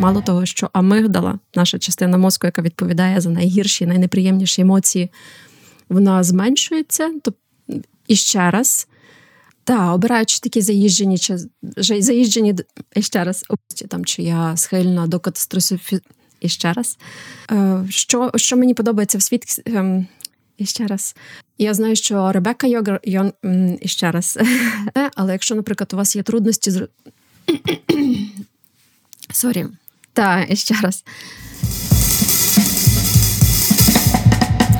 Мало того, що амигдала, наша частина мозку, яка відповідає за найгірші, найнеприємніші емоції, вона зменшується. І ще раз. Так, обираючи такі заїжджені чи заїжджені ще раз, там чи я схильна до катастрофі. І ще раз. Е, що що мені подобається в світ. Ем, і ще раз. Я знаю, що Ребека Йогер Йон і раз. Але якщо, наприклад, у вас є трудності з Sorry. Так, ще раз.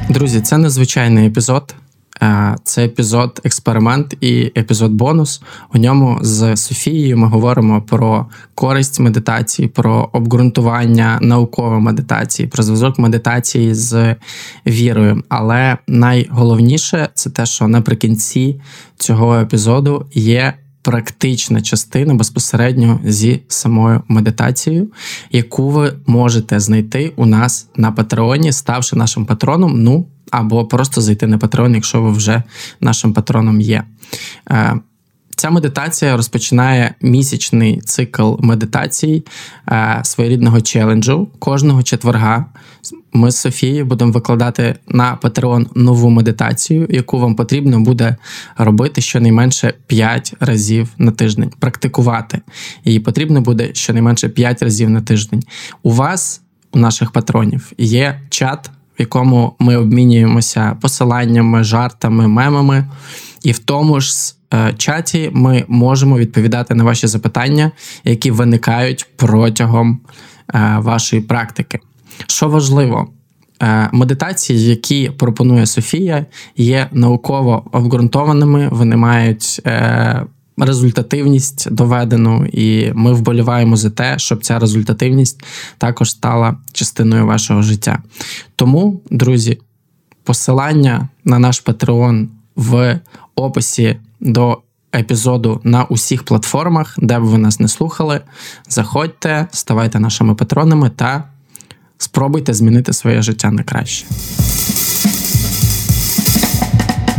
Друзі, це незвичайний епізод. Е, це епізод експеримент і епізод бонус. У ньому з Софією ми говоримо про користь медитації, про обґрунтування наукової медитації, про зв'язок медитації з вірою. Але найголовніше це те, що наприкінці цього епізоду є. Практична частина безпосередньо зі самою медитацією, яку ви можете знайти у нас на Патреоні, ставши нашим патроном. Ну або просто зайти на Patreon, якщо ви вже нашим патроном є. Е, ця медитація розпочинає місячний цикл медитацій е, своєрідного челенджу кожного четверга. Ми з Софією будемо викладати на Patreon нову медитацію, яку вам потрібно буде робити щонайменше 5 разів на тиждень. Практикувати її потрібно буде щонайменше 5 разів на тиждень. У вас, у наших патронів, є чат в якому ми обмінюємося посиланнями, жартами, мемами, і в тому ж е, чаті ми можемо відповідати на ваші запитання, які виникають протягом е, вашої практики. Що важливо, е, медитації, які пропонує Софія, є науково обґрунтованими, вони мають результативність доведену, і ми вболіваємо за те, щоб ця результативність також стала частиною вашого життя. Тому, друзі, посилання на наш Patreon в описі до епізоду на усіх платформах, де б ви нас не слухали. Заходьте, ставайте нашими патронами та спробуйте змінити своє життя на краще.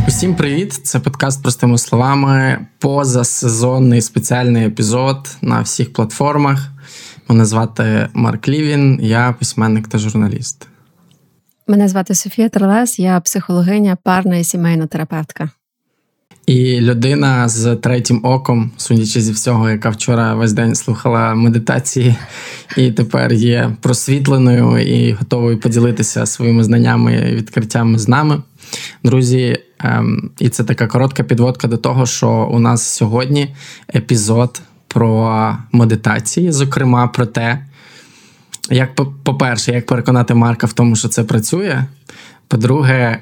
Усім привіт! Це подкаст простими словами. Позасезонний спеціальний епізод на всіх платформах. Мене звати Марк Лівін, я письменник та журналіст. Мене звати Софія Терлес, я психологиня, парна і сімейна терапевтка. І людина з третім оком, судячи зі всього, яка вчора весь день слухала медитації, і тепер є просвітленою і готовою поділитися своїми знаннями і відкриттями з нами. Друзі, ем, і це така коротка підводка до того, що у нас сьогодні епізод про медитації, зокрема про те, як по-перше, як переконати Марка в тому, що це працює. По-друге,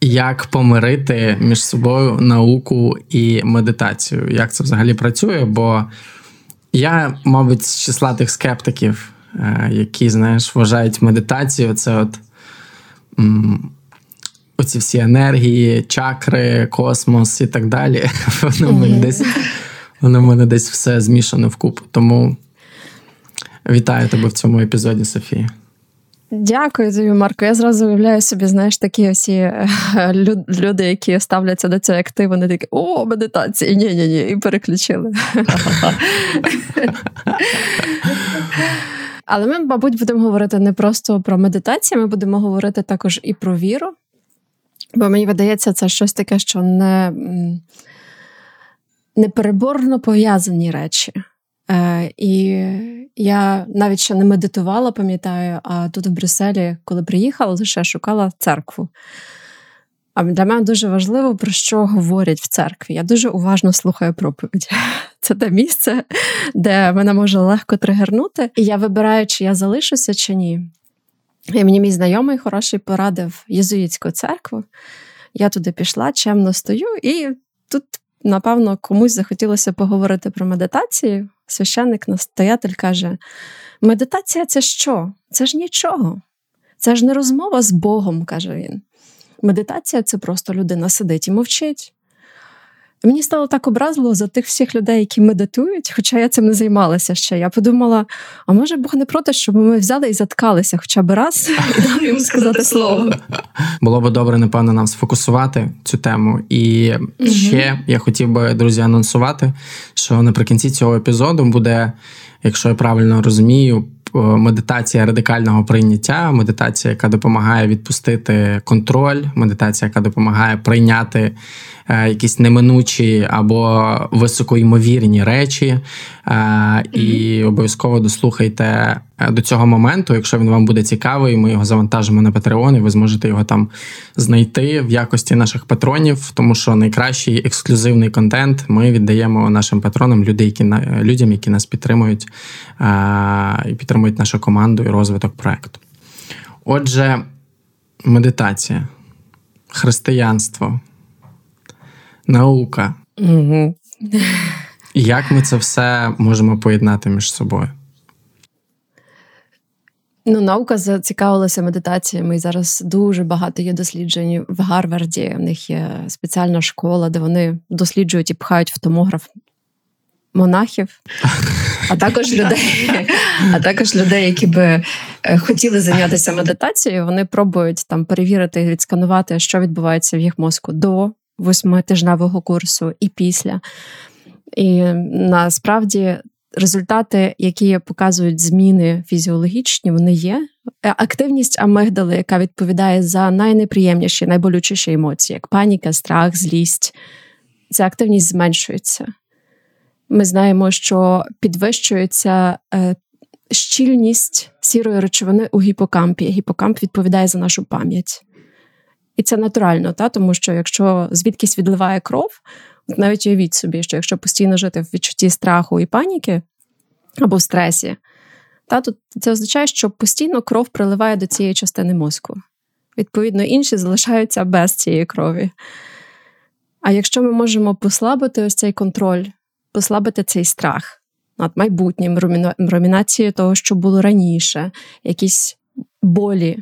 як помирити між собою науку і медитацію. Як це взагалі працює? Бо я, мабуть, з числа тих скептиків, е, які, знаєш, вважають медитацію, це от оці всі енергії, чакри, космос і так далі. Воно в мене десь воно в мене десь все змішано вкупу. Тому вітаю тебе в цьому епізоді, Софія. Дякую тобі, Марко. Я зразу уявляю собі, знаєш, такі всі е, люди, які ставляться до цього як ти, вони такі о, медитація, ні ні ні і переключили. Але ми, мабуть, будемо говорити не просто про медитацію, ми будемо говорити також і про віру. Бо мені видається, це щось таке, що не непереборно пов'язані речі. Е, І я навіть ще не медитувала, пам'ятаю, а тут в Брюсселі, коли приїхала, лише шукала церкву. А для мене дуже важливо, про що говорять в церкві. Я дуже уважно слухаю проповідь. Це те місце, де мене може легко тригернути. І я вибираю, чи я залишуся, чи ні. І мені мій знайомий хороший порадив єзуїтську церкву. Я туди пішла, чемно стою, і тут, напевно, комусь захотілося поговорити про медитацію. Священник настоятель каже: медитація це що? Це ж нічого. Це ж не розмова з Богом, каже він. Медитація це просто людина сидить і мовчить. Мені стало так образливо за тих всіх людей, які медитують, хоча я цим не займалася ще. Я подумала: а може Бог не проти, щоб ми взяли і заткалися хоча б раз і дали йому сказати слово. Було б добре, напевно, нам сфокусувати цю тему. І ще я хотів би, друзі, анонсувати, що наприкінці цього епізоду буде, якщо я правильно розумію, медитація радикального прийняття, медитація, яка допомагає відпустити контроль, медитація, яка допомагає прийняти Е, якісь неминучі або високоймовірні речі. Е, і обов'язково дослухайте е, до цього моменту. Якщо він вам буде цікавий, ми його завантажимо на Patreon, і ви зможете його там знайти в якості наших патронів, тому що найкращий ексклюзивний контент ми віддаємо нашим патронам, люди, які людям, які нас підтримують і підтримують нашу команду і розвиток проекту. Отже, медитація, християнство наука. Угу. Як ми це все можемо поєднати між собою? Ну, наука зацікавилася медитаціями. І зараз дуже багато є досліджень в Гарварді. У них є спеціальна школа, де вони досліджують і пхають в томограф монахів, а також людей, а також людей, які би е, хотіли зайнятися медитацією. Вони пробують там перевірити і відсканувати, що відбувається в їх мозку до восьмитижневого курсу і після. І насправді результати, які показують зміни фізіологічні, вони є. Е, активність амигдали, яка відповідає за найнеприємніші, найболючіші емоції, як паніка, страх, злість. Ця активність зменшується. Ми знаємо, що підвищується е, щільність сірої речовини у гіпокампі. Гіпокамп відповідає за нашу пам'ять. І це натурально, та тому що якщо звідкись відливає кров, навіть уявіть собі, що якщо постійно жити в відчутті страху і паніки або в стресі, та, то це означає, що постійно кров приливає до цієї частини мозку. Відповідно, інші залишаються без цієї крові. А якщо ми можемо послабити ось цей контроль, послабити цей страх над майбутнім, ромінацією того, що було раніше, якісь болі,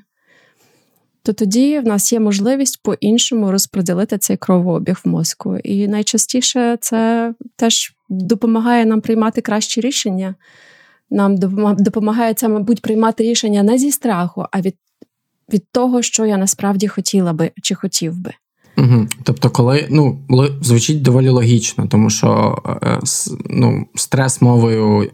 то тоді в нас є можливість по-іншому розподілити цей кровообіг в мозку. І найчастіше це теж допомагає нам приймати кращі рішення. Нам допомагає це, мабуть, приймати рішення не зі страху, а від від того, що я насправді хотіла би чи хотів би. Угу. Тобто, коли ну звучить доволі логічно, тому що е, ну, стрес мовою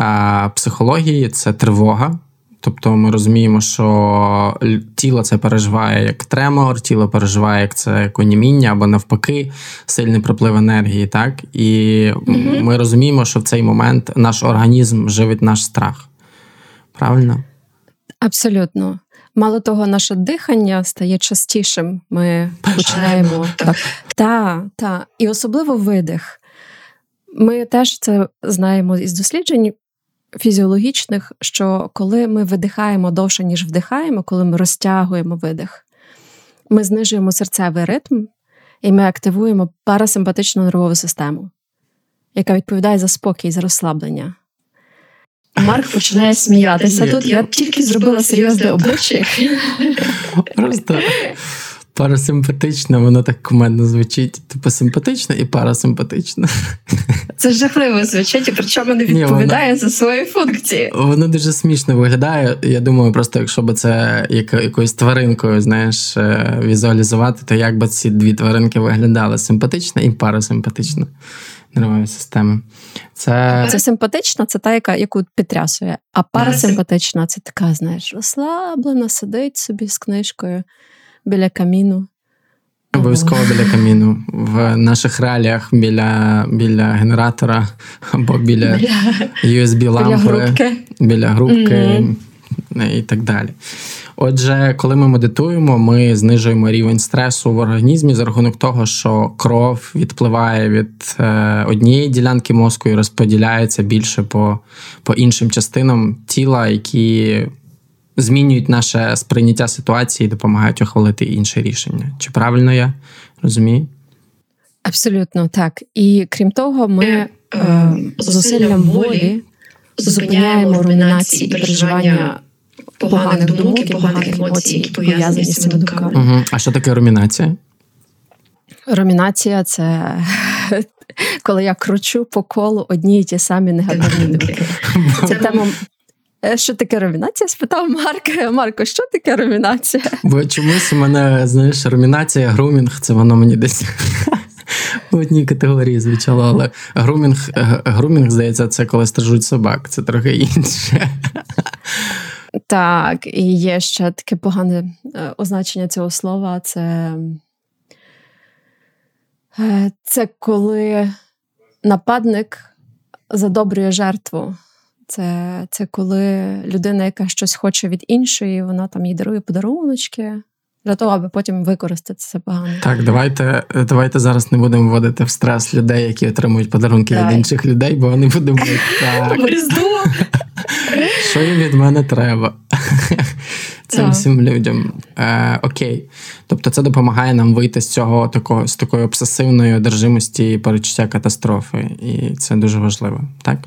е, психології це тривога. Тобто ми розуміємо, що тіло це переживає як тремор, тіло переживає як це як оніміння або навпаки, сильний проплив енергії, так? І ми розуміємо, що в цей момент наш організм живить наш страх. Правильно? Абсолютно. Мало того, наше дихання стає частішим. Ми починаємо так. Так, так. І особливо видих. Ми теж це знаємо із досліджень фізіологічних, що коли ми видихаємо довше, ніж вдихаємо, коли ми розтягуємо видих, ми знижуємо серцевий ритм і ми активуємо парасимпатичну нервову систему, яка відповідає за спокій, за розслаблення. Марк починає сміятися. Тут я тільки зробила серйозне обличчя. Просто Парасимпатична, воно так кумедно звучить. Типу симпатична і парасимпатична. Це жахливо звучить, і причому не відповідає Ні, вона, за свої функції. Воно дуже смішно виглядає. Я думаю, просто якщо б це якоюсь тваринкою, знаєш, е, візуалізувати, то як би ці дві тваринки виглядали: симпатична і парасимпатична. Нервові системи. Це це симпатична, це та, яка яку підтрясує. А парасимпатична це така, знаєш, розслаблена, сидить собі з книжкою біля каміну. Обов'язково біля каміну. В наших реаліях біля біля генератора або біля, біля USB-лампи, біля грубки, біля грубки mm-hmm. і так далі. Отже, коли ми медитуємо, ми знижуємо рівень стресу в організмі за рахунок того, що кров відпливає від е, однієї ділянки мозку і розподіляється більше по, по іншим частинам тіла, які змінюють наше сприйняття ситуації і допомагають ухвалити інше рішення. Чи правильно я розумію? Абсолютно так. І крім того, ми е, е зусиллям волі зупиняємо румінації і переживання поганих думок і поганих емоцій, які пов'язані з цими думками. Угу. А що таке румінація? Румінація це коли я кручу по колу одні й ті самі негативні думки. Це тема. Е, що таке румінація? Спитав Марк. Марко, що таке румінація? Бо чомусь у мене, знаєш, румінація, грумінг, це воно мені десь в одній категорії звучало, але грумінг, е, грумінг, здається, це коли стражуть собак, це трохи інше. Так, і є ще таке погане е, означення цього слова. Це це коли нападник задобрює жертву. Це це коли людина, яка щось хоче від іншої, вона там їй дарує подаруночки, для того, аби потім використати це погано. Так, давайте давайте зараз не будемо вводити в стрес людей, які отримують подарунки Давай. від інших людей, бо вони будуть так. Що їм від мене треба? Цим всім людям. Е, Окей. Тобто це допомагає нам вийти з цього такого, з такої обсесивної одержимості і перечуття катастрофи. І це дуже важливо, так?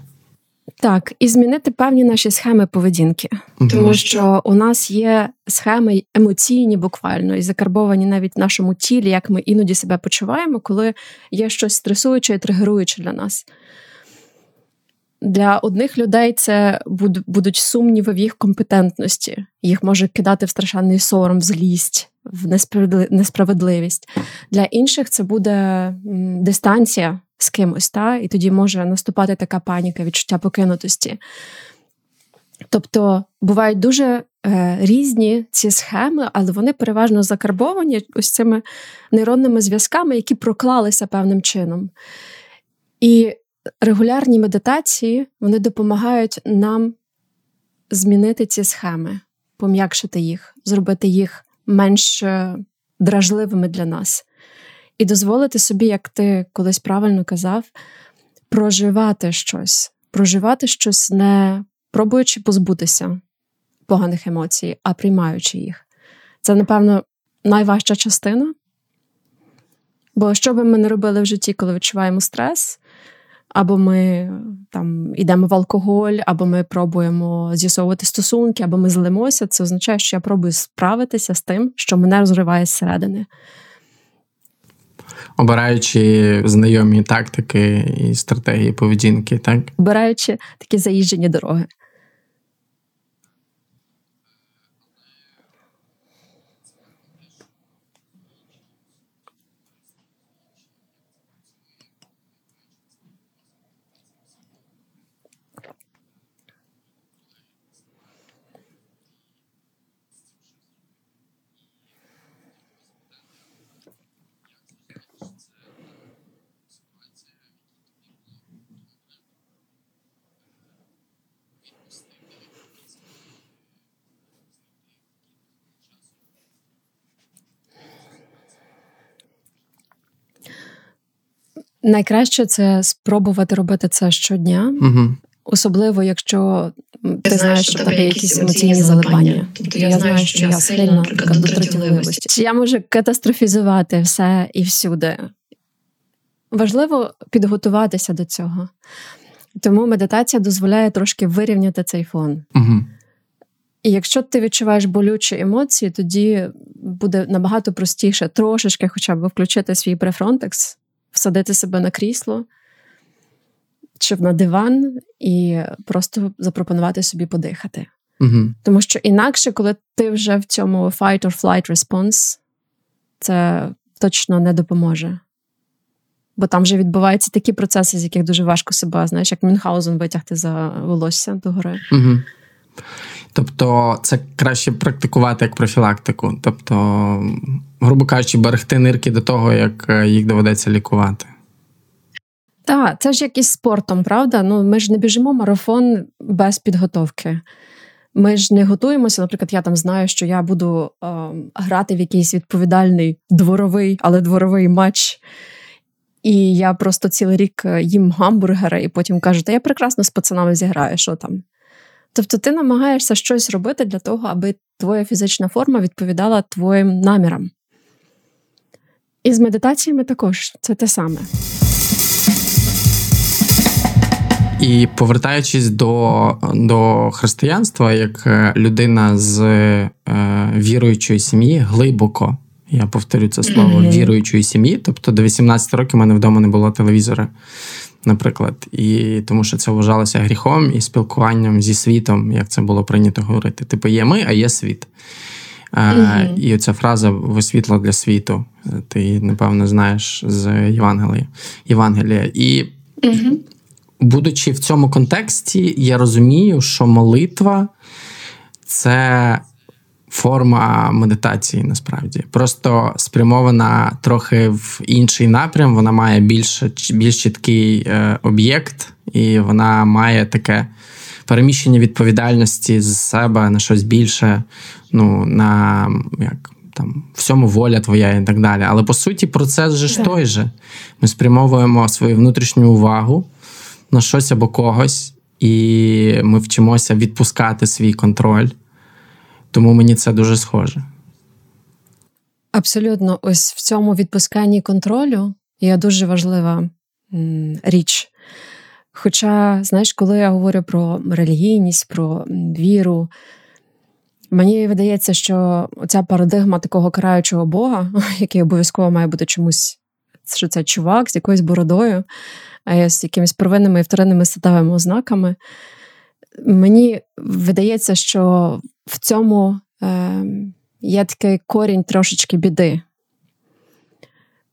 Так, і змінити певні наші схеми поведінки, mm тому що у нас є схеми емоційні, буквально і закарбовані навіть в нашому тілі, як ми іноді себе почуваємо, коли є щось стресуюче і тригеруюче для нас. Для одних людей це будуть сумніви в їх компетентності, їх може кидати в страшенний сором, в злість, в несправедливість. Для інших це буде дистанція з кимось, та? і тоді може наступати така паніка, відчуття покинутості. Тобто бувають дуже е, різні ці схеми, але вони переважно закарбовані ось цими нейронними зв'язками, які проклалися певним чином. І регулярні медитації вони допомагають нам змінити ці схеми, пом'якшити їх, зробити їх менш е, дражливими для нас і дозволити собі, як ти колись правильно казав, проживати щось, проживати щось, не пробуючи позбутися поганих емоцій, а приймаючи їх. Це, напевно, найважча частина. Бо що би ми не робили в житті, коли відчуваємо стрес, або ми там йдемо в алкоголь, або ми пробуємо з'ясовувати стосунки, або ми злимося, це означає, що я пробую справитися з тим, що мене розриває зсередини обираючи знайомі тактики і стратегії поведінки, так? Обираючи такі заїжджені дороги. Найкраще це спробувати робити це щодня, угу. особливо якщо ти знаєш, що в тебе якісь емоційні залипання. Тобто я знаю, що я схильна, наприклад, до тратівливості. Чи я можу катастрофізувати все і всюди. Важливо підготуватися до цього. Тому медитація дозволяє трошки вирівняти цей фон. Угу. І якщо ти відчуваєш болючі емоції, тоді буде набагато простіше трошечки хоча б включити свій префронтекс всадити себе на крісло чи на диван і просто запропонувати собі подихати. Угу. Тому що інакше, коли ти вже в цьому fight or flight response, це точно не допоможе. Бо там вже відбуваються такі процеси, з яких дуже важко себе, знаєш, як Мюнхгаузен витягти за волосся до гори. Угу. Тобто це краще практикувати як профілактику. Тобто, грубо кажучи, берегти нирки до того, як е, їх доведеться лікувати. Так, це ж як із спортом, правда? Ну, Ми ж не біжимо марафон без підготовки. Ми ж не готуємося. Наприклад, я там знаю, що я буду е, грати в якийсь відповідальний дворовий, але дворовий матч. І я просто цілий рік е, їм гамбургери, і потім кажу, та я прекрасно з пацанами зіграю, що там. Тобто ти намагаєшся щось робити для того, аби твоя фізична форма відповідала твоїм намірам. І з медитаціями також це те саме. І повертаючись до до християнства, як е, людина з е, віруючої сім'ї, глибоко Я повторю це слово mm-hmm. віруючої сім'ї. Тобто до 18 років у мене вдома не було телевізора, наприклад. І тому що це вважалося гріхом і спілкуванням зі світом, як це було прийнято говорити. Типу, є ми, а є світ. Mm-hmm. І оця фраза висвітла для світу. Ти, напевно, знаєш з Євангелія. Євангелія. І mm-hmm. будучи в цьому контексті, я розумію, що молитва це форма медитації насправді. Просто спрямована трохи в інший напрям. Вона має більш, більш чіткий е, об'єкт, і вона має таке переміщення відповідальності з себе на щось більше, ну, на як. Там всьому воля твоя і так далі. Але по суті, процес же ж той же. Ми спрямовуємо свою внутрішню увагу на щось або когось, і ми вчимося відпускати свій контроль тому мені це дуже схоже. Абсолютно, ось в цьому відпусканні контролю є дуже важлива річ. Хоча, знаєш, коли я говорю про релігійність, про віру, мені видається, що ця парадигма такого караючого Бога, який обов'язково має бути чомусь, що це чувак з якоюсь бородою, з якимись первинними і вторинними статевими ознаками, мені видається, що в цьому е, є такий корінь трошечки біди,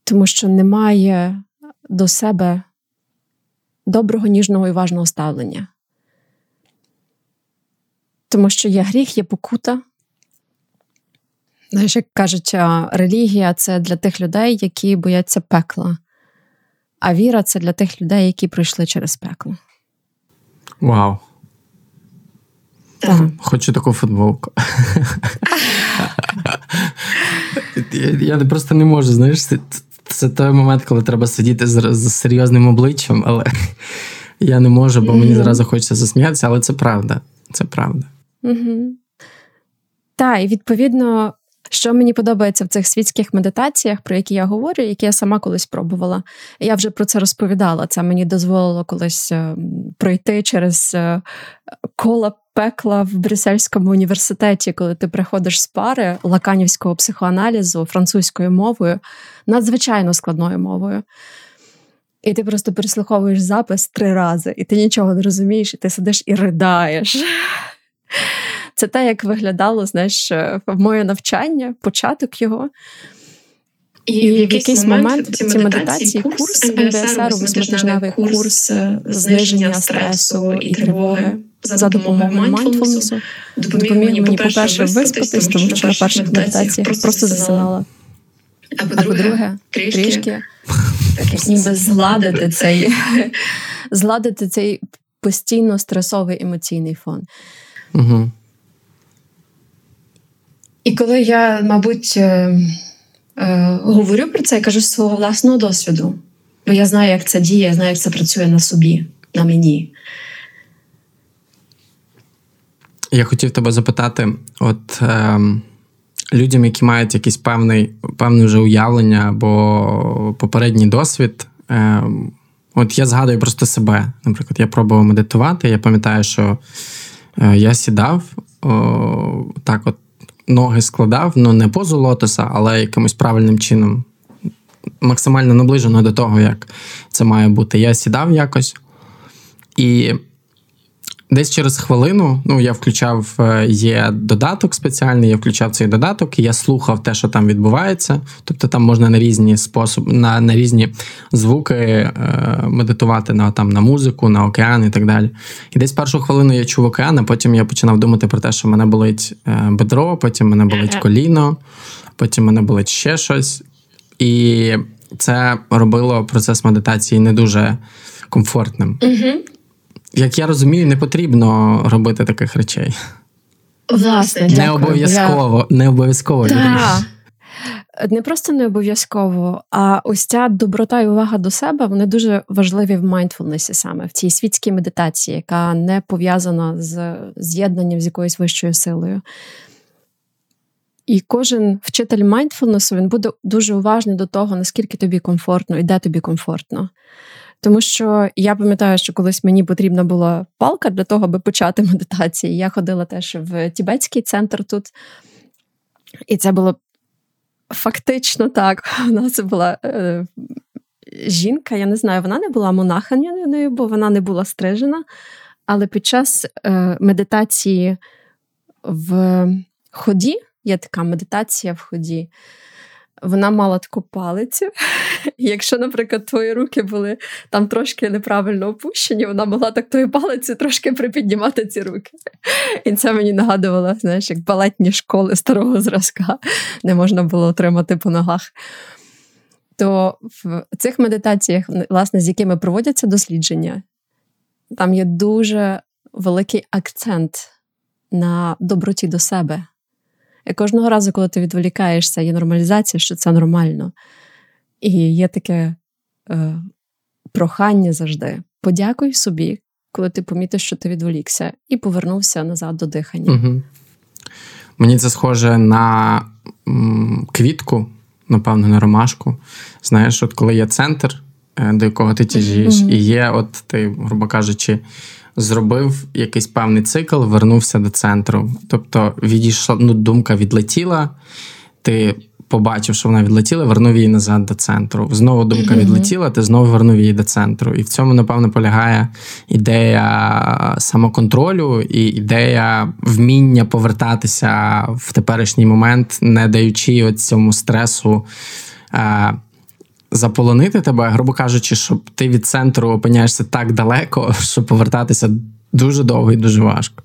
тому що немає до себе доброго, ніжного і важного ставлення. Тому що є гріх, є покута. Знаєш, як кажуть, релігія це для тих людей, які бояться пекла, а віра це для тих людей, які пройшли через пекло. Вау. Так. Хочу таку футболку. Я просто не можу, знаєш, це той момент, коли треба сидіти з серйозним обличчям, але я не можу, бо мені зразу хочеться засміятися, але це правда. Це правда. Так, і відповідно що мені подобається в цих світських медитаціях, про які я говорю, які я сама колись пробувала. Я вже про це розповідала. Це мені дозволило колись е, пройти через е, кола пекла в Брюссельському університеті, коли ти приходиш з пари лаканівського психоаналізу французькою мовою, надзвичайно складною мовою. І ти просто переслуховуєш запис три рази, і ти нічого не розумієш, і ти сидиш і ридаєш. Це те, як виглядало знаєш, е, моє навчання, початок його. І, і в якийсь, якийсь момент ці медитації, курс МБСР, восьмитижневий курс е, зниження стресу і тривоги за допомогою mindfulness, допоміг мені, по-перше, виспатись, тому що на перших медитаціях просто засинала. А по-друге, трішки. Так ніби згладити цей. Згладити цей постійно стресовий емоційний фон. Угу. І коли я, мабуть, е, е, говорю про це, я кажу з свого власного досвіду, бо я знаю, як це діє, я знаю, як це працює на собі, на мені. Я хотів тебе запитати: от е, людям, які мають якийсь певний певне вже уявлення або попередній досвід. Е, От я згадую просто себе. Наприклад, я пробував медитувати. Я пам'ятаю, що е, я сідав о, так, от ноги складав, ну не позу лотоса, але якимось правильним чином, максимально наближено до того, як це має бути. Я сідав якось і. Десь через хвилину ну, я включав е, є додаток спеціальний, я включав цей додаток, і я слухав те, що там відбувається. Тобто там можна на різні способи, на на різні звуки е, медитувати на там, на музику, на океан і так далі. І десь першу хвилину я чув океан, а потім я починав думати про те, що мене болить е, бедро, потім мене болить коліно, потім мене болить ще щось. І це робило процес медитації не дуже комфортним. Угу. Як я розумію, не потрібно робити таких речей. Власне, дякую. не обов'язково. Я... Не обов'язково. Так. Не просто не обов'язково, а ось ця доброта і увага до себе вони дуже важливі в майндфулнесі саме в цій світській медитації, яка не пов'язана з з'єднанням з якоюсь вищою силою. І кожен вчитель майндфулнесу він буде дуже уважний до того, наскільки тобі комфортно і де тобі комфортно. Тому що я пам'ятаю, що колись мені потрібна була палка для того, аби почати медитації. Я ходила теж в тібетський центр тут, і це було Фактично так. У нас була е, жінка, я не знаю, вона не була монахиною, бо вона не була стрижена. Але під час е, медитації в ході, є така медитація в ході, вона мала таку палицю. Якщо, наприклад, твої руки були там трошки неправильно опущені, вона могла так тою палицю трошки припіднімати ці руки. І це мені нагадувало, знаєш, як балетні школи старого зразка, не можна було отримати по ногах. То в цих медитаціях, власне, з якими проводяться дослідження, там є дуже великий акцент на доброті до себе. І кожного разу, коли ти відволікаєшся, є нормалізація, що це нормально. І є таке е, прохання завжди. Подякуй собі, коли ти помітиш, що ти відволікся, і повернувся назад до дихання. Угу. Мені це схоже на м, квітку, напевно, на ромашку. Знаєш, от коли є центр, е, до якого ти тяжієш, mm-hmm. і є, от ти, грубо кажучи, зробив якийсь певний цикл, вернувся до центру. Тобто відійшла, ну, думка відлетіла, ти побачив, що вона відлетіла, вернув її назад до центру. Знову думка mm-hmm. відлетіла, ти знову вернув її до центру. І в цьому, напевно, полягає ідея самоконтролю і ідея вміння повертатися в теперішній момент, не даючи цьому стресу. Заполонити тебе, грубо кажучи, щоб ти від центру опиняєшся так далеко, що повертатися дуже довго і дуже важко.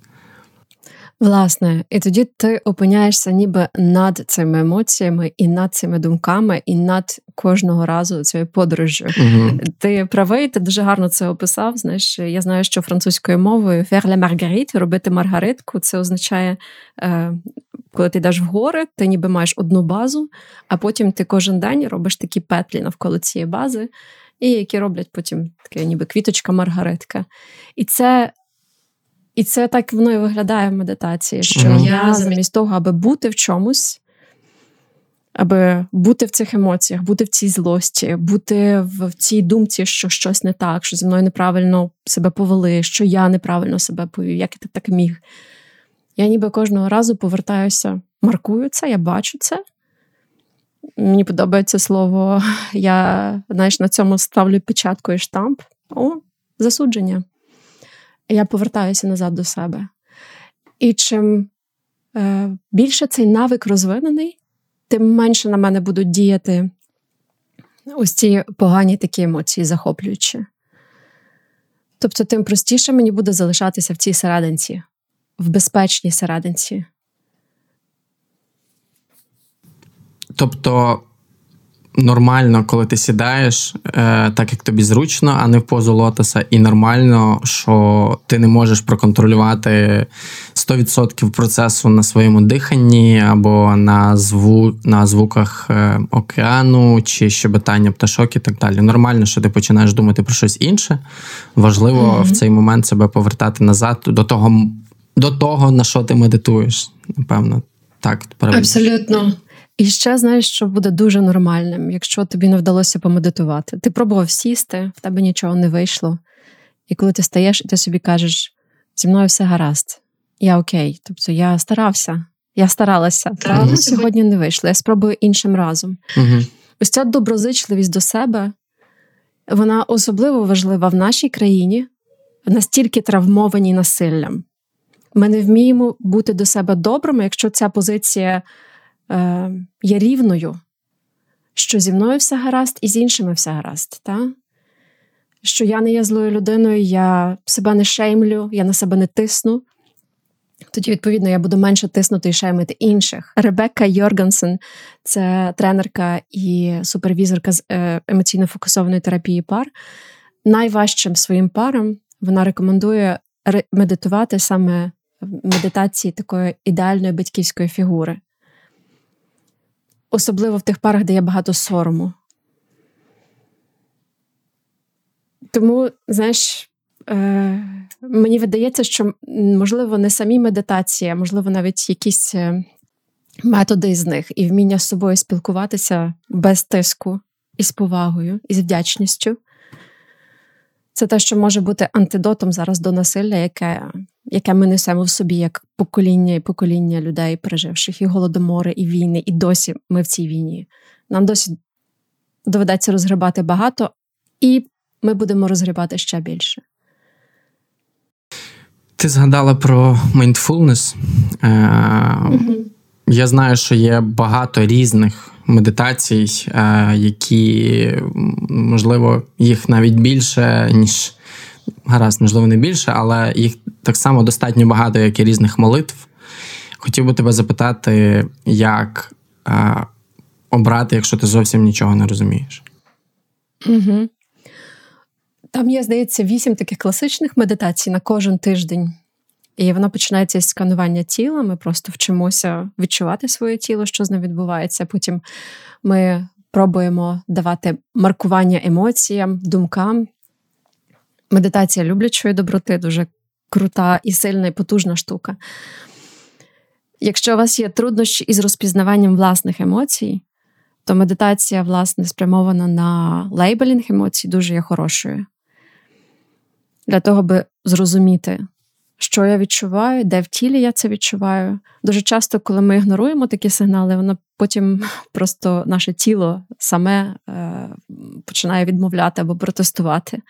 Власне, і тоді ти опиняєшся ніби над цими емоціями, і над цими думками, і над кожного разу цією подорожжю. uh Ти правий, ти дуже гарно це описав. Знаєш, я знаю, що французькою мовою faire la marguerite, робити маргаритку, це означає е, коли ти йдеш в гори, ти ніби маєш одну базу, а потім ти кожен день робиш такі петлі навколо цієї бази, і які роблять потім таке, ніби квіточка-маргаритка. І це і це так воно і виглядає в медитації, що mm-hmm. я замість того, аби бути в чомусь, аби бути в цих емоціях, бути в цій злості, бути в цій думці, що щось не так, що зі мною неправильно себе повели, що я неправильно себе повів, як я так міг. Я ніби кожного разу повертаюся, маркую це, я бачу це. Мені подобається слово, я знаєш, на цьому ставлю печатку і штамп. О, засудження. Я повертаюся назад до себе. І чим е, більше цей навик розвинений, тим менше на мене будуть діяти ось ці погані такі емоції, захоплюючі. Тобто, тим простіше мені буде залишатися в цій серединці в безпечній серединці. Тобто нормально, коли ти сідаєш, е, так як тобі зручно, а не в позу лотоса, і нормально, що ти не можеш проконтролювати 100% процесу на своєму диханні або на зву, на звуках е, океану чи щебетання пташок і так далі. Нормально, що ти починаєш думати про щось інше. Важливо mm-hmm. в цей момент себе повертати назад до того до того, на що ти медитуєш. Напевно, так правильно. Абсолютно. І ще знаєш, що буде дуже нормальним, якщо тобі не вдалося помедитувати. Ти пробував сісти, в тебе нічого не вийшло. І коли ти стаєш, і ти собі кажеш, зі мною все гаразд, я окей. Тобто я старався, я старалася, але сьогодні не вийшло. Я спробую іншим разом. Угу. Ось ця доброзичливість до себе, вона особливо важлива в нашій країні, настільки травмованій насиллям. Ми не вміємо бути до себе добрими, якщо ця позиція е, є рівною, що зі мною все гаразд, і з іншими все гаразд. Та? Що я не є злою людиною, я себе не шеймлю, я на себе не тисну. Тоді, відповідно, я буду менше тиснути і шеймити інших. Ребекка Йоргансен це тренерка і супервізорка з е, емоційно фокусованої терапії пар. Найважчим своїм парам вона рекомендує медитувати саме медитації такої ідеальної батьківської фігури. Особливо в тих парах, де є багато сорому. Тому, знаєш, е, мені видається, що, можливо, не самі медитації, а можливо, навіть якісь е, методи з них і вміння з собою спілкуватися без тиску, і з повагою, і з вдячністю. Це те, що може бути антидотом зараз до насилля, яке яке ми несемо в собі як покоління і покоління людей, переживших і голодомори, і війни, і досі ми в цій війні. Нам досі доведеться розгрібати багато, і ми будемо розгрібати ще більше. Ти згадала про mindfulness. Е, mm Я знаю, що є багато різних медитацій, е, які, можливо, їх навіть більше, ніж гаразд, можливо, не більше, але їх так само достатньо багато, як і різних молитв. Хотів би тебе запитати, як е, обрати, якщо ти зовсім нічого не розумієш. Угу. Там є, здається, вісім таких класичних медитацій на кожен тиждень. І воно починається з сканування тіла. Ми просто вчимося відчувати своє тіло, що з ним відбувається. Потім ми пробуємо давати маркування емоціям, думкам. Медитація люблячої доброти дуже крута і сильна і потужна штука. Якщо у вас є труднощі із розпізнаванням власних емоцій, то медитація, власне, спрямована на лейбелінг емоцій, дуже є хорошою. Для того, аби зрозуміти, що я відчуваю, де в тілі я це відчуваю. Дуже часто, коли ми ігноруємо такі сигнали, воно потім просто наше тіло саме е, починає відмовляти або протестувати.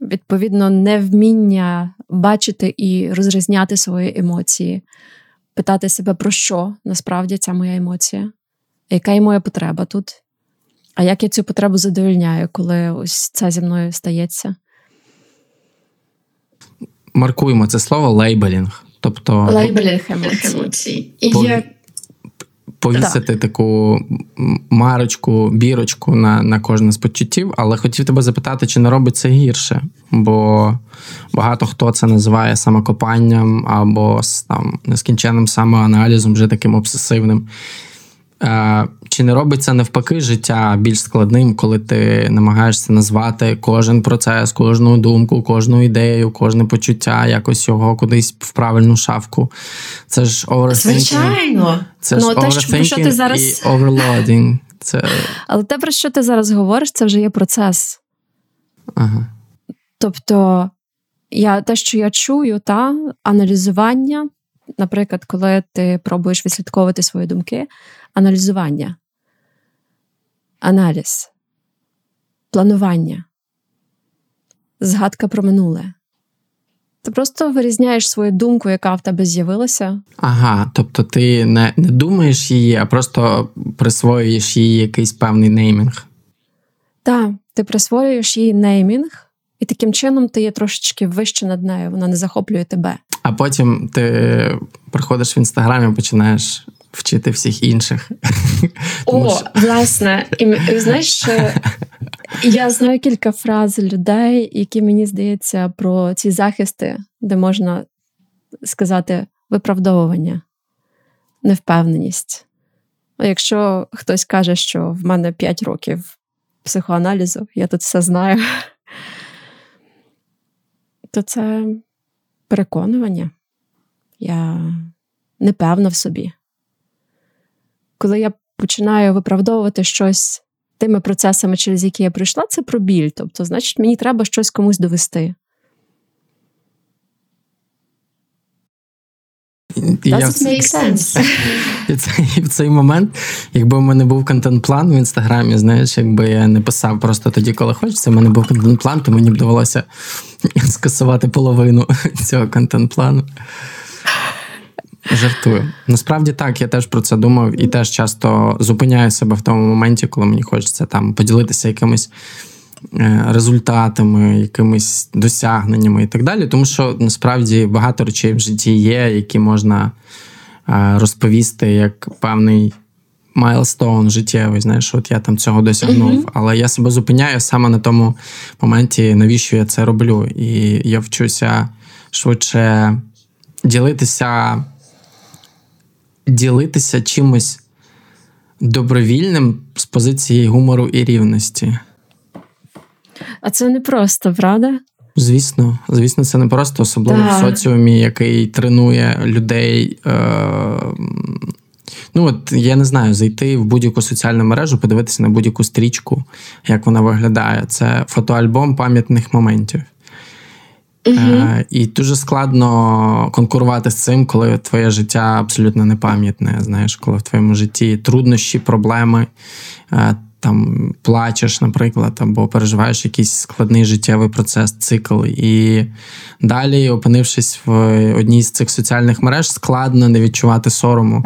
Відповідно, невміння бачити і розрізняти свої емоції, питати себе, про що насправді ця моя емоція, яка є моя потреба тут, а як я цю потребу задовольняю, коли ось це зі мною стається маркуємо це слово labeling. Тобто labeling емоцій. Пов... Повісити так. таку марочку, бірочку на на кожне з почуттів, але хотів тебе запитати, чи не робить це гірше? Бо багато хто це називає самокопанням або там нескінченним самоаналізом, вже таким обсесивним. Е, чи не робиться навпаки життя більш складним, коли ти намагаєшся назвати кожен процес, кожну думку, кожну ідею, кожне почуття, якось його кудись в правильну шафку? Це ж overthinking. Звичайно. Це ж ну, те, що ти зараз... і overloading. Це... Але те, про що ти зараз говориш, це вже є процес. Ага. Тобто, я, те, що я чую, та аналізування, наприклад, коли ти пробуєш відслідковувати свої думки аналізування, аналіз, планування, згадка про минуле. Ти просто вирізняєш свою думку, яка в тебе з'явилася. Ага, тобто ти не, не думаєш її, а просто присвоюєш їй якийсь певний неймінг. Так, ти присвоюєш їй неймінг, і таким чином ти є трошечки вище над нею, вона не захоплює тебе. А потім ти приходиш в інстаграм і починаєш вчити всіх інших. О, що... власне, і знаєш, я знаю кілька фраз людей, які мені здається про ці захисти, де можна сказати виправдовування, невпевненість. Якщо хтось каже, що в мене 5 років психоаналізу, я тут все знаю, то це переконування. Я не певна в собі коли я починаю виправдовувати щось тими процесами, через які я пройшла, це про біль. Тобто, значить, мені треба щось комусь довести. Я І цей, в цей момент, якби в мене був контент-план в інстаграмі, знаєш, якби я не писав просто тоді, коли хочеться, в мене був контент-план, то мені б довелося скасувати половину цього контент-плану. Жартую. Насправді так, я теж про це думав і теж часто зупиняю себе в тому моменті, коли мені хочеться там поділитися якимись е, результатами, якимись досягненнями і так далі. Тому що насправді багато речей в житті є, які можна е, розповісти як певний. Майлстоун життєвий, знаєш, от я там цього досягнув. Uh-huh. Але я себе зупиняю саме на тому моменті, навіщо я це роблю. І я вчуся швидше ділитися ділитися чимось добровільним з позиції гумору і рівності. А це не просто, правда? Звісно, звісно, це не просто, особливо да. в соціумі, який тренує людей. Е- Ну, от я не знаю, зайти в будь-яку соціальну мережу, подивитися на будь-яку стрічку, як вона виглядає. Це фотоальбом пам'ятних моментів. Uh-huh. І дуже складно конкурувати з цим, коли твоє життя абсолютно непам'ятне. Знаєш, коли в твоєму житті труднощі, проблеми, е, там плачеш, наприклад, або переживаєш якийсь складний життєвий процес, цикл. І далі, опинившись в одній з цих соціальних мереж, складно не відчувати сорому,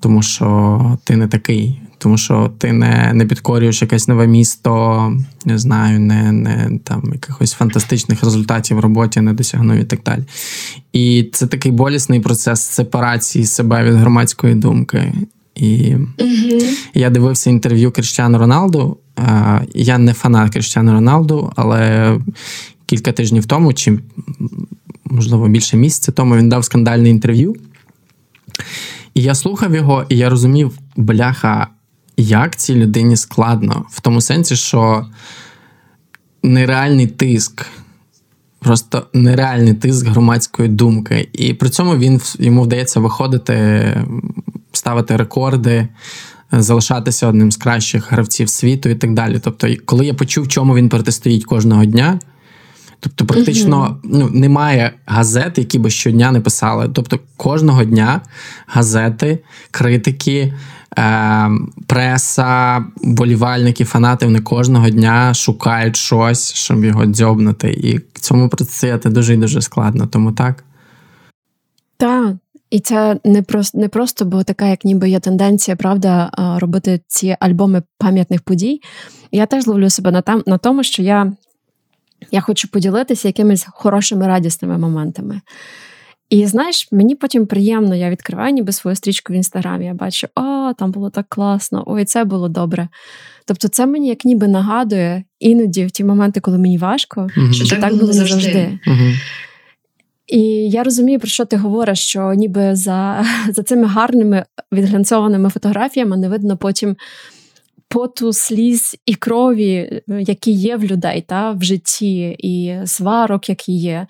тому що ти не такий тому що ти не не підкорюєш якесь нове місто, не знаю, не не там якихось фантастичних результатів в роботі не досягнув і так далі. І це такий болісний процес сепарації себе від громадської думки. І угу. я дивився інтерв'ю Кріштіану Роналду. Я не фанат Кріштіану Роналду, але кілька тижнів тому, чи можливо більше місяця тому, він дав скандальне інтерв'ю. І я слухав його, і я розумів, бляха, як цій людині складно, в тому сенсі, що нереальний тиск, просто нереальний тиск громадської думки. І при цьому він йому вдається виходити, ставити рекорди. Залишатися одним з кращих гравців світу і так далі. Тобто, коли я почув, чому він протистоїть кожного дня, тобто, практично ну, немає газет, які би щодня не писали. Тобто, кожного дня газети, критики, е, преса, болівальники, фанати вони кожного дня шукають щось, щоб його дзьобнути. І цьому протистояти дуже і дуже складно. Тому так. Так. І це не просто не просто, бо така, як ніби є тенденція, правда, робити ці альбоми пам'ятних подій. Я теж ловлю себе на там на тому, що я я хочу поділитися якимись хорошими радісними моментами. І знаєш, мені потім приємно, я відкриваю ніби свою стрічку в інстаграмі. Я бачу, о, там було так класно, ой, це було добре. Тобто, це мені як ніби нагадує іноді в ті моменти, коли мені важко, mm що так, так було завжди. завжди. mm І я розумію, про що ти говориш, що ніби за за цими гарними відглянцованими фотографіями не видно потім поту, сліз і крові, які є в людей та, в житті, і сварок, які є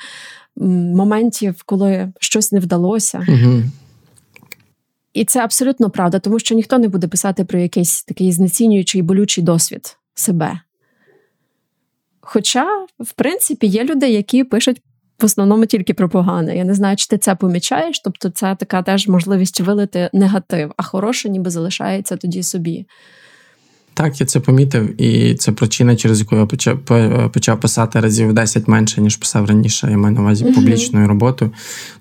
моментів, коли щось не вдалося. Угу. І це абсолютно правда, тому що ніхто не буде писати про якийсь такий знецінюючий болючий досвід себе. Хоча, в принципі, є люди, які пишуть в основному тільки про погане. Я не знаю, чи ти це помічаєш, тобто це така теж можливість вилити негатив, а хороше ніби залишається тоді собі. Так, я це помітив, і це причина, через яку я почав почав писати разів 10 менше, ніж писав раніше. Я маю на увазі публічною роботою.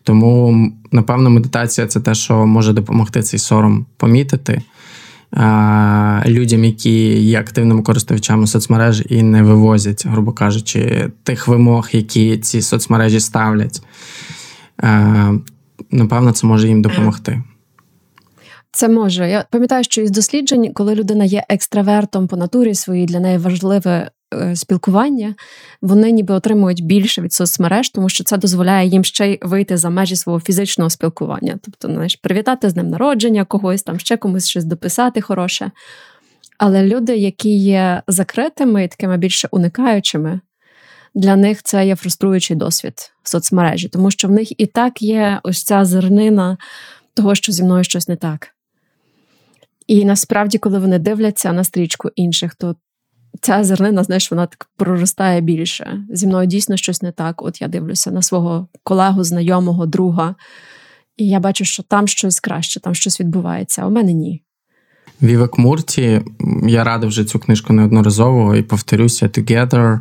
Тому, напевно, медитація це те, що може допомогти цей сором помітити а, людям, які є активними користувачами соцмереж і не вивозять, грубо кажучи, тих вимог, які ці соцмережі ставлять. А, Напевно, це може їм допомогти. Це може. Я пам'ятаю, що із досліджень, коли людина є екстравертом по натурі своїй, для неї важливе е, спілкування, вони ніби отримують більше від соцмереж, тому що це дозволяє їм ще й вийти за межі свого фізичного спілкування. Тобто, знаєш, привітати з ним народження когось, там ще комусь щось дописати хороше. Але люди, які є закритими і такими більше уникаючими, для них це є фруструючий досвід в соцмережі, тому що в них і так є ось ця зернина того, що зі мною щось не так. І насправді, коли вони дивляться на стрічку інших, то ця зернина, знаєш, вона так проростає більше. Зі мною дійсно щось не так. От я дивлюся на свого колегу, знайомого, друга, і я бачу, що там щось краще, там щось відбувається, а у мене ні. Вівек Мурті, я радив вже цю книжку неодноразово і повторюся: Together.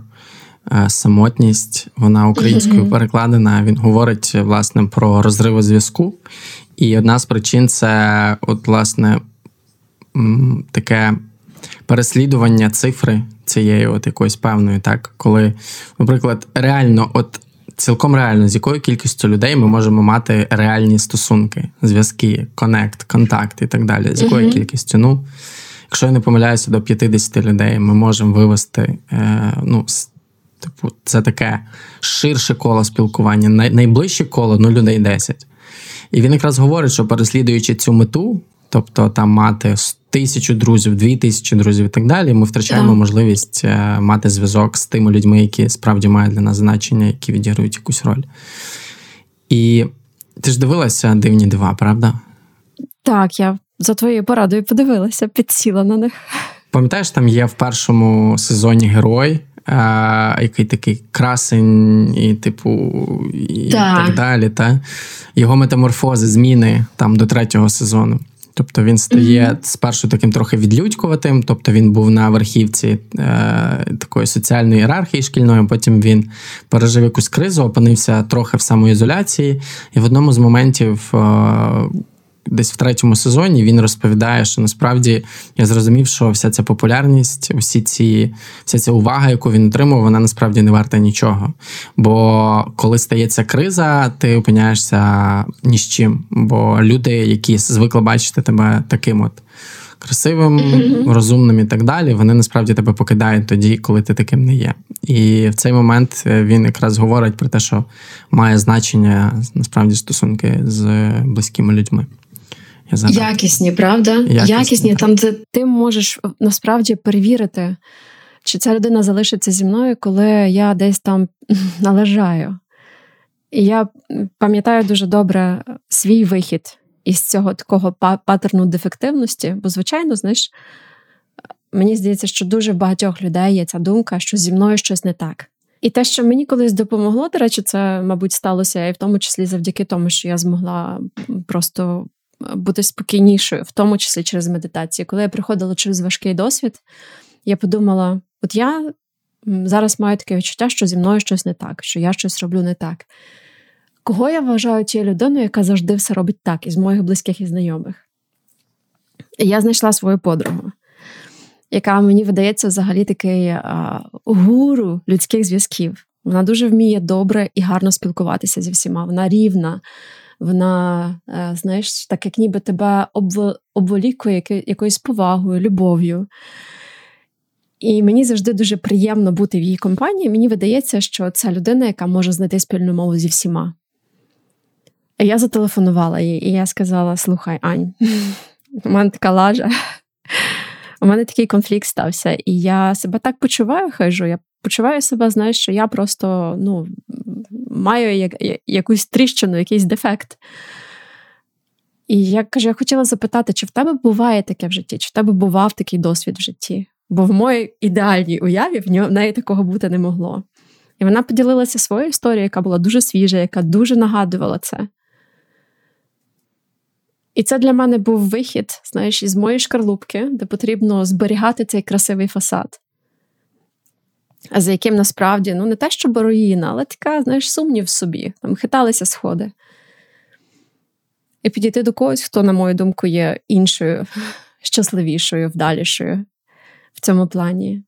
Е, самотність, вона українською перекладена. Він говорить власне про розриви зв'язку. І одна з причин це, от, власне, таке переслідування цифри цієї от якоїсь певної, так, коли, наприклад, реально, от цілком реально, з якою кількістю людей ми можемо мати реальні стосунки, зв'язки, конект, контакт і так далі. З якою uh-huh. кількістю? Ну, якщо я не помиляюся, до 50 людей ми можемо вивести. Е, ну, Типу, це таке ширше коло спілкування. Най- найближче коло ну, людей 10. І він якраз говорить, що переслідуючи цю мету, тобто там мати тисячу друзів, дві тисячі друзів і так далі, ми втрачаємо yeah. можливість е, мати зв'язок з тими людьми, які справді мають для нас значення, які відіграють якусь роль. І ти ж дивилася дивні дива, правда? Так, я за твоєю порадою подивилася, підсіла на них. Пам'ятаєш, там є в першому сезоні герой, а, який такий красень, і, типу, і так. так далі. Та? Його метаморфози, зміни там до третього сезону. Тобто він стає mm-hmm. спершу таким трохи відлюдькуватим, тобто він був на верхівці е, такої соціальної ієрархії шкільної, потім він пережив якусь кризу, опинився трохи в самоізоляції, і в одному з моментів. Е, десь в третьому сезоні він розповідає, що насправді я зрозумів, що вся ця популярність, всі ці, вся ця увага, яку він отримав, вона насправді не варта нічого. Бо коли стається криза, ти опиняєшся ні з чим. Бо люди, які звикли бачити тебе таким от. Красивим, mm-hmm. розумним і так далі, вони насправді тебе покидають тоді, коли ти таким не є. І в цей момент він якраз говорить про те, що має значення насправді стосунки з близькими людьми. Я Якісні, правда? Якісні, Якісні там де ти можеш насправді перевірити, чи ця людина залишиться зі мною, коли я десь там належаю. І я пам'ятаю дуже добре свій вихід із цього такого паттерну дефективності, бо, звичайно, знаєш, мені здається, що дуже багатьох людей є ця думка, що зі мною щось не так. І те, що мені колись допомогло, до речі, це, мабуть, сталося і в тому числі завдяки тому, що я змогла просто бути спокійнішою, в тому числі через медитацію. Коли я приходила через важкий досвід, я подумала: от я зараз маю таке відчуття, що зі мною щось не так, що я щось роблю не так. Кого я вважаю тією людиною, яка завжди все робить так, із моїх близьких і знайомих? І я знайшла свою подругу, яка мені видається взагалі такий а, гуру людських зв'язків. Вона дуже вміє добре і гарно спілкуватися зі всіма. Вона рівна, вона, е, знаєш, так як ніби тебе обволікує якоюсь повагою, любов'ю. І мені завжди дуже приємно бути в її компанії. Мені видається, що це людина, яка може знайти спільну мову зі всіма. Я зателефонувала їй, і я сказала: слухай, Ань, у мене така лажа. У мене такий конфлікт стався, і я себе так почуваю, хижу. Я почуваю себе, знаєш, що я просто ну, маю як, якусь тріщину, якийсь дефект. І я кажу, я хотіла запитати, чи в тебе буває таке в житті, чи в тебе бував такий досвід в житті? Бо в моїй ідеальній уяві в неї такого бути не могло. І вона поділилася своєю історією, яка була дуже свіжа, яка дуже нагадувала це. І це для мене був вихід, знаєш, із моєї шкарлупки, де потрібно зберігати цей красивий фасад за яким насправді ну не те, що руїна, але така, знаєш, сумнів в собі, там хиталися сходи. І підійти до когось, хто, на мою думку, є іншою, щасливішою, вдалішою в цьому плані.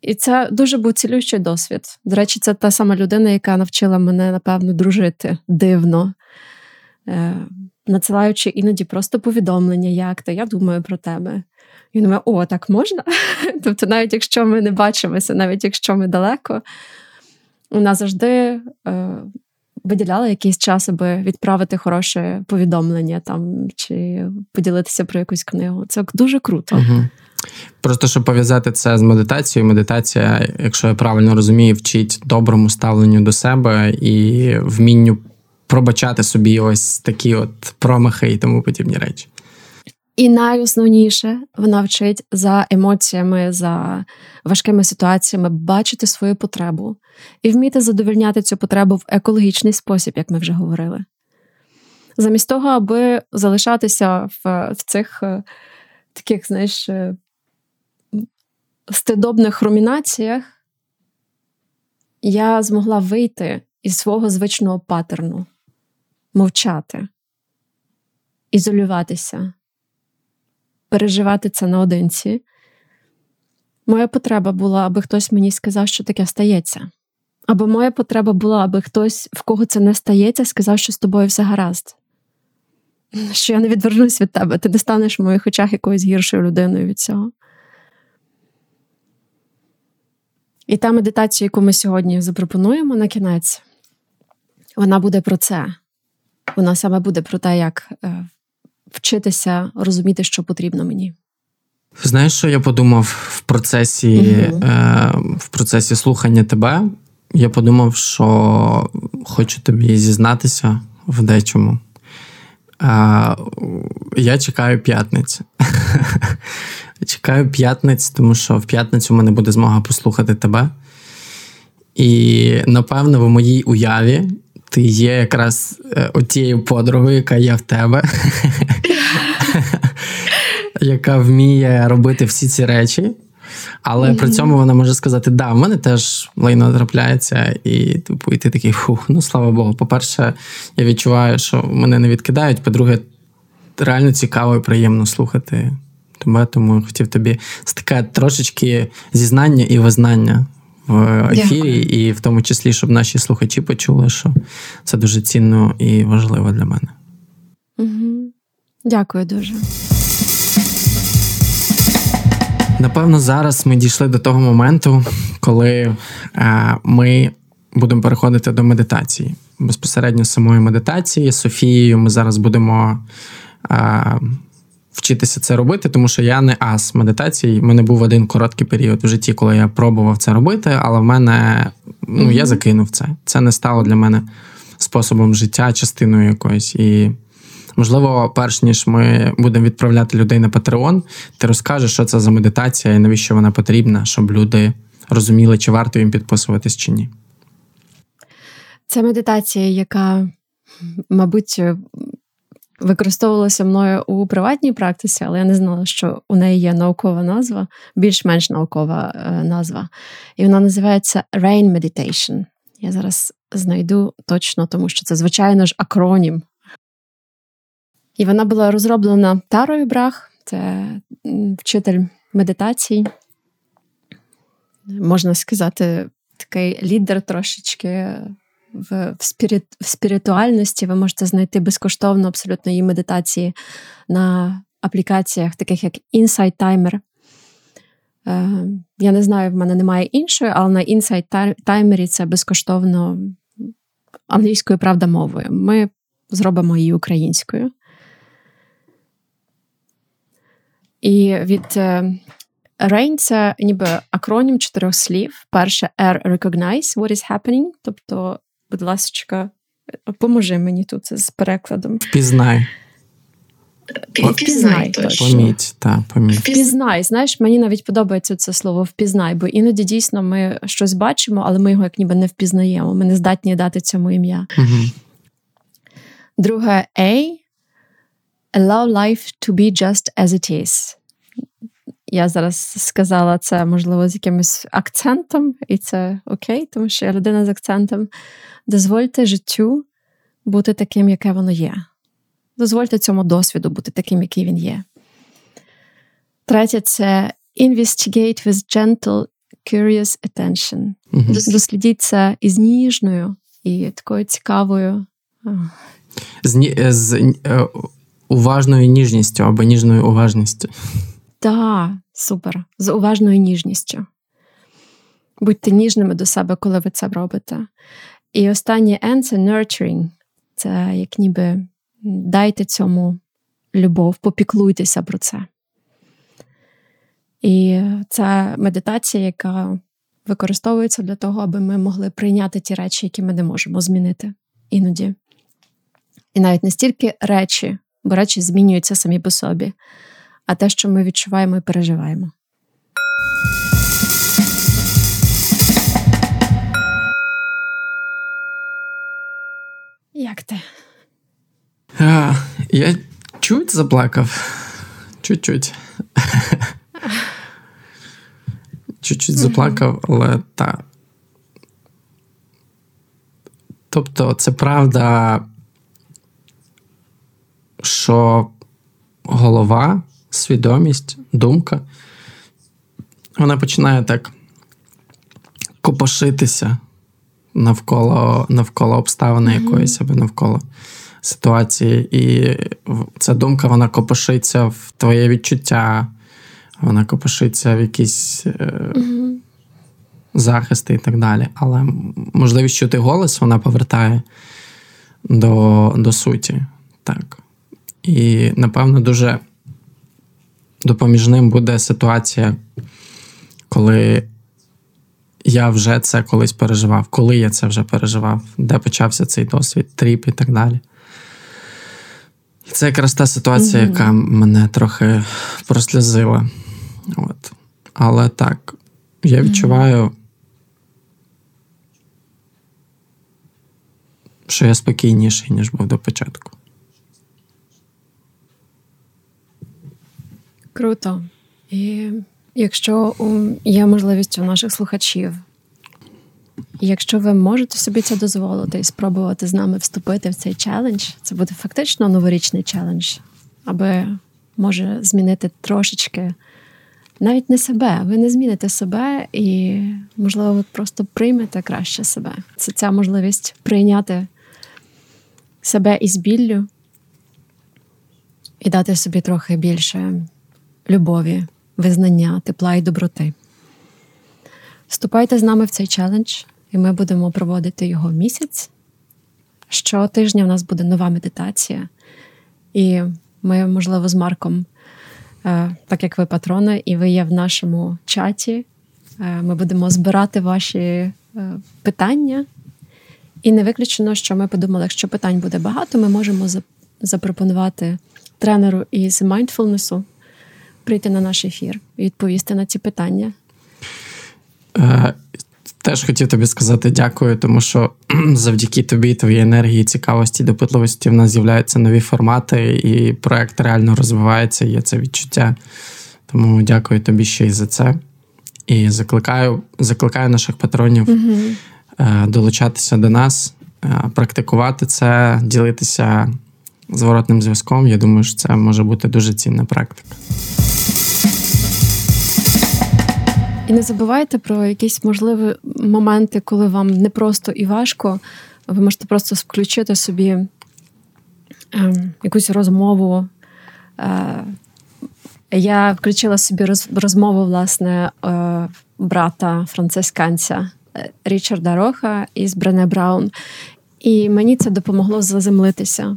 І це дуже був цілющий досвід. До речі, це та сама людина, яка навчила мене, напевно, дружити дивно, е, надсилаючи іноді просто повідомлення, як то я думаю про тебе. Він думає, о, так можна? Тобто, навіть якщо ми не бачимося, навіть якщо ми далеко, вона завжди е, виділяла якийсь час, аби відправити хороше повідомлення там чи поділитися про якусь книгу. Це дуже круто. Просто щоб пов'язати це з медитацією, медитація, якщо я правильно розумію, вчить доброму ставленню до себе і вмінню пробачати собі ось такі от промахи і тому подібні речі. І найосновніше вона вчить за емоціями, за важкими ситуаціями бачити свою потребу і вміти задовольняти цю потребу в екологічний спосіб, як ми вже говорили. Замість того, аби залишатися в, в цих е, таких, знаєш, е, стидобних румінаціях, я змогла вийти із свого звичного паттерну, мовчати, ізолюватися переживати це наодинці. Моя потреба була, аби хтось мені сказав, що таке стається. Або моя потреба була, аби хтось, в кого це не стається, сказав, що з тобою все гаразд. Що я не відвернусь від тебе, ти не станеш в моїх очах якоюсь гіршою людиною від цього. І та медитація, яку ми сьогодні запропонуємо на кінець, вона буде про це. Вона саме буде про те, як е, вчитися розуміти, що потрібно мені. Знаєш, що я подумав в процесі угу. е, в процесі слухання тебе? Я подумав, що хочу тобі зізнатися в дечому. Е, я чекаю п'ятниці. Чекаю п'ятниць, тому що в п'ятницю в мене буде змога послухати тебе. І напевно, в моїй уяві ти є якраз е, отією подругою, яка є в тебе, яка вміє робити всі ці речі. Але mm-hmm. при цьому вона може сказати: да, в мене теж лайно трапляється, і типу, і ти такий фух, ну слава Богу. По-перше, я відчуваю, що мене не відкидають. По-друге, реально цікаво і приємно слухати тебе, тому хотів тобі таке трошечки зізнання і визнання в ефірі, Дякую. і в тому числі, щоб наші слухачі почули, що це дуже цінно і важливо для мене. Угу. Дякую дуже. Напевно, зараз ми дійшли до того моменту, коли е, ми будемо переходити до медитації. Безпосередньо самої медитації з Софією ми зараз будемо е, вчитися це робити, тому що я не ас медитації. У мене був один короткий період в житті, коли я пробував це робити, але в мене ну, я закинув це. Це не стало для мене способом життя, частиною якоюсь. І можливо, перш ніж ми будемо відправляти людей на Patreon, ти розкажеш, що це за медитація і навіщо вона потрібна, щоб люди розуміли, чи варто їм підписуватись чи ні. Це медитація, яка, мабуть, використовувалася мною у приватній практиці, але я не знала, що у неї є наукова назва, більш-менш наукова е, назва. І вона називається Rain Meditation. Я зараз знайду точно, тому що це, звичайно ж, акронім. І вона була розроблена Тарою Брах, це вчитель медитацій. Можна сказати, такий лідер трошечки в спірит, в спіритуальності. Ви можете знайти безкоштовно абсолютно її медитації на аплікаціях, таких як Insight Timer. Е, Я не знаю, в мене немає іншої, але на Insight Timer це безкоштовно англійською правда мовою. Ми зробимо її українською. І від е, RAIN – це ніби акронім чотирьох слів. Перше R recognize what is happening, тобто будь ласка, поможи мені тут з перекладом. Впізнай. Впізнай, точно. Поміть, та, поміть. Впізнай. Знаєш, мені навіть подобається це слово впізнай, бо іноді дійсно ми щось бачимо, але ми його як ніби не впізнаємо. Ми не здатні дати цьому ім'я. Угу. Друге A. Allow life to be just as it is. Я зараз сказала це, можливо, з якимось акцентом, і це окей, тому що я людина з акцентом. Дозвольте життю бути таким, яке воно є. Дозвольте цьому досвіду бути таким, який він є. Третє це investigate with gentle, curious attention. Mm-hmm. Дослідіть це із ніжною і такою цікавою. З, з е, уважною ніжністю або ніжною уважністю. Так, супер. З уважною ніжністю. Будьте ніжними до себе, коли ви це робите. І останнє N це nurturing. Це як ніби дайте цьому любов, попіклуйтеся про це. І це медитація, яка використовується для того, аби ми могли прийняти ті речі, які ми не можемо змінити іноді. І навіть не стільки речі, бо речі змінюються самі по собі, а те, що ми відчуваємо і переживаємо. Як ти? А, Я чуть заплакав. Чуть-чуть. Чуть-чуть заплакав, але так. Тобто, це правда, що голова свідомість, думка, вона починає так копошитися навколо навколо обставини mm-hmm. якоїсь або навколо ситуації. І ця думка вона копошиться в твоє відчуття, вона копошиться в якісь mm-hmm. захисти і так далі. Але можливість чути голос вона повертає до, до суті. Так. І, напевно, дуже допоміжним буде ситуація, коли я вже це колись переживав, коли я це вже переживав, де почався цей досвід, тріп і так далі. І це якраз та ситуація, mm-hmm. яка мене трохи прослізила. От. Але так, я відчуваю що я спокійніший, ніж був до початку. Круто. І якщо є можливість у наших слухачів, якщо ви можете собі це дозволити і спробувати з нами вступити в цей челендж, це буде фактично новорічний челендж, аби може змінити трошечки. Навіть не себе, ви не зміните себе, і, можливо, ви просто приймете краще себе. Це ця можливість прийняти себе із біллю і дати собі трохи більше любові, визнання, тепла і доброти. Вступайте з нами в цей челендж, і ми будемо проводити його місяць. Щотижня в нас буде нова медитація, і ми, можливо, з Марком, е, так як ви патрони, і ви є в нашому чаті. Е, ми будемо збирати ваші е, питання. І не виключено, що ми подумали, якщо питань буде багато, ми можемо запропонувати тренеру із mindfulness прийти на наш ефір і відповісти на ці питання. Е, теж хотів тобі сказати дякую, тому що завдяки тобі, твоїй енергії, цікавості, допитливості в нас з'являються нові формати, і проект реально розвивається, є це відчуття. Тому дякую тобі ще й за це. І закликаю закликаю наших патронів угу. долучатися до нас, е, практикувати це, ділитися зворотним зв'язком. Я думаю, що це може бути дуже цінна практика. І не забувайте про якісь можливі моменти, коли вам непросто і важко. Ви можете просто включити собі е, якусь розмову. Е, я включила собі розмову власне е, брата францисканця е, Річарда Роха із Брене Браун. І мені це допомогло заземлитися.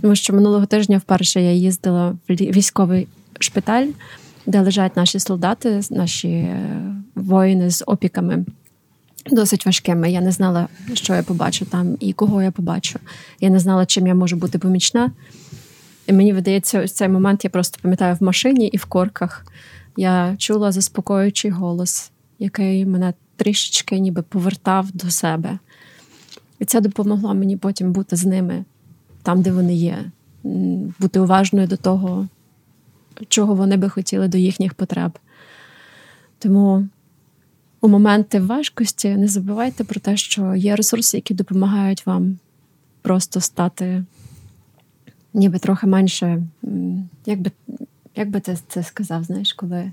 Тому що минулого тижня вперше я їздила в військовий шпиталь де лежать наші солдати, наші е, воїни з опіками. Досить важкими. Я не знала, що я побачу там і кого я побачу. Я не знала, чим я можу бути помічна. І мені видається, ось цей момент я просто пам'ятаю в машині і в корках. Я чула заспокоюючий голос, який мене трішечки ніби повертав до себе. І це допомогло мені потім бути з ними там, де вони є, бути уважною до того, чого вони би хотіли до їхніх потреб. Тому у моменти важкості не забувайте про те, що є ресурси, які допомагають вам просто стати ніби трохи менше, як би, як би ти це сказав, знаєш, коли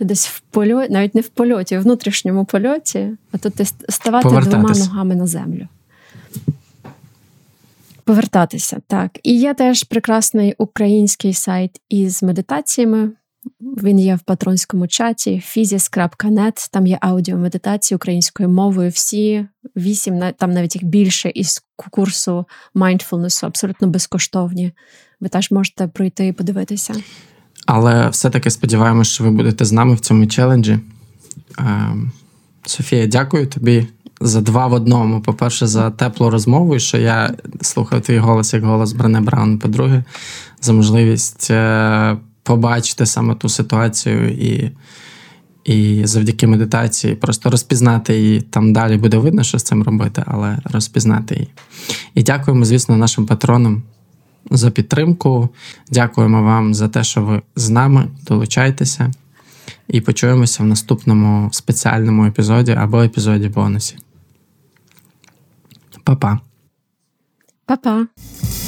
десь в польоті, навіть не в польоті, а в внутрішньому польоті, а то ти ставати двома ногами на землю. Повертатися, так. І є теж прекрасний український сайт із медитаціями. Він є в патронському чаті physis.net, Там є аудіомедитації українською мовою. Всі вісім, там навіть їх більше із курсу mindfulness, абсолютно безкоштовні. Ви теж можете пройти і подивитися. Але все-таки сподіваємося, що ви будете з нами в цьому челенджі. Ем, Софія, дякую тобі за два в одному. По-перше, за теплу розмову, і що я слухав твій голос як голос Брене Браун. По-друге, за можливість е, побачити саме ту ситуацію і і завдяки медитації просто розпізнати її. Там далі буде видно, що з цим робити, але розпізнати її. І дякуємо, звісно, нашим патронам. За підтримку. Дякуємо вам за те, що ви з нами долучайтеся, і почуємося в наступному спеціальному епізоді або епізоді бонусі. Papa. Papa. Pa.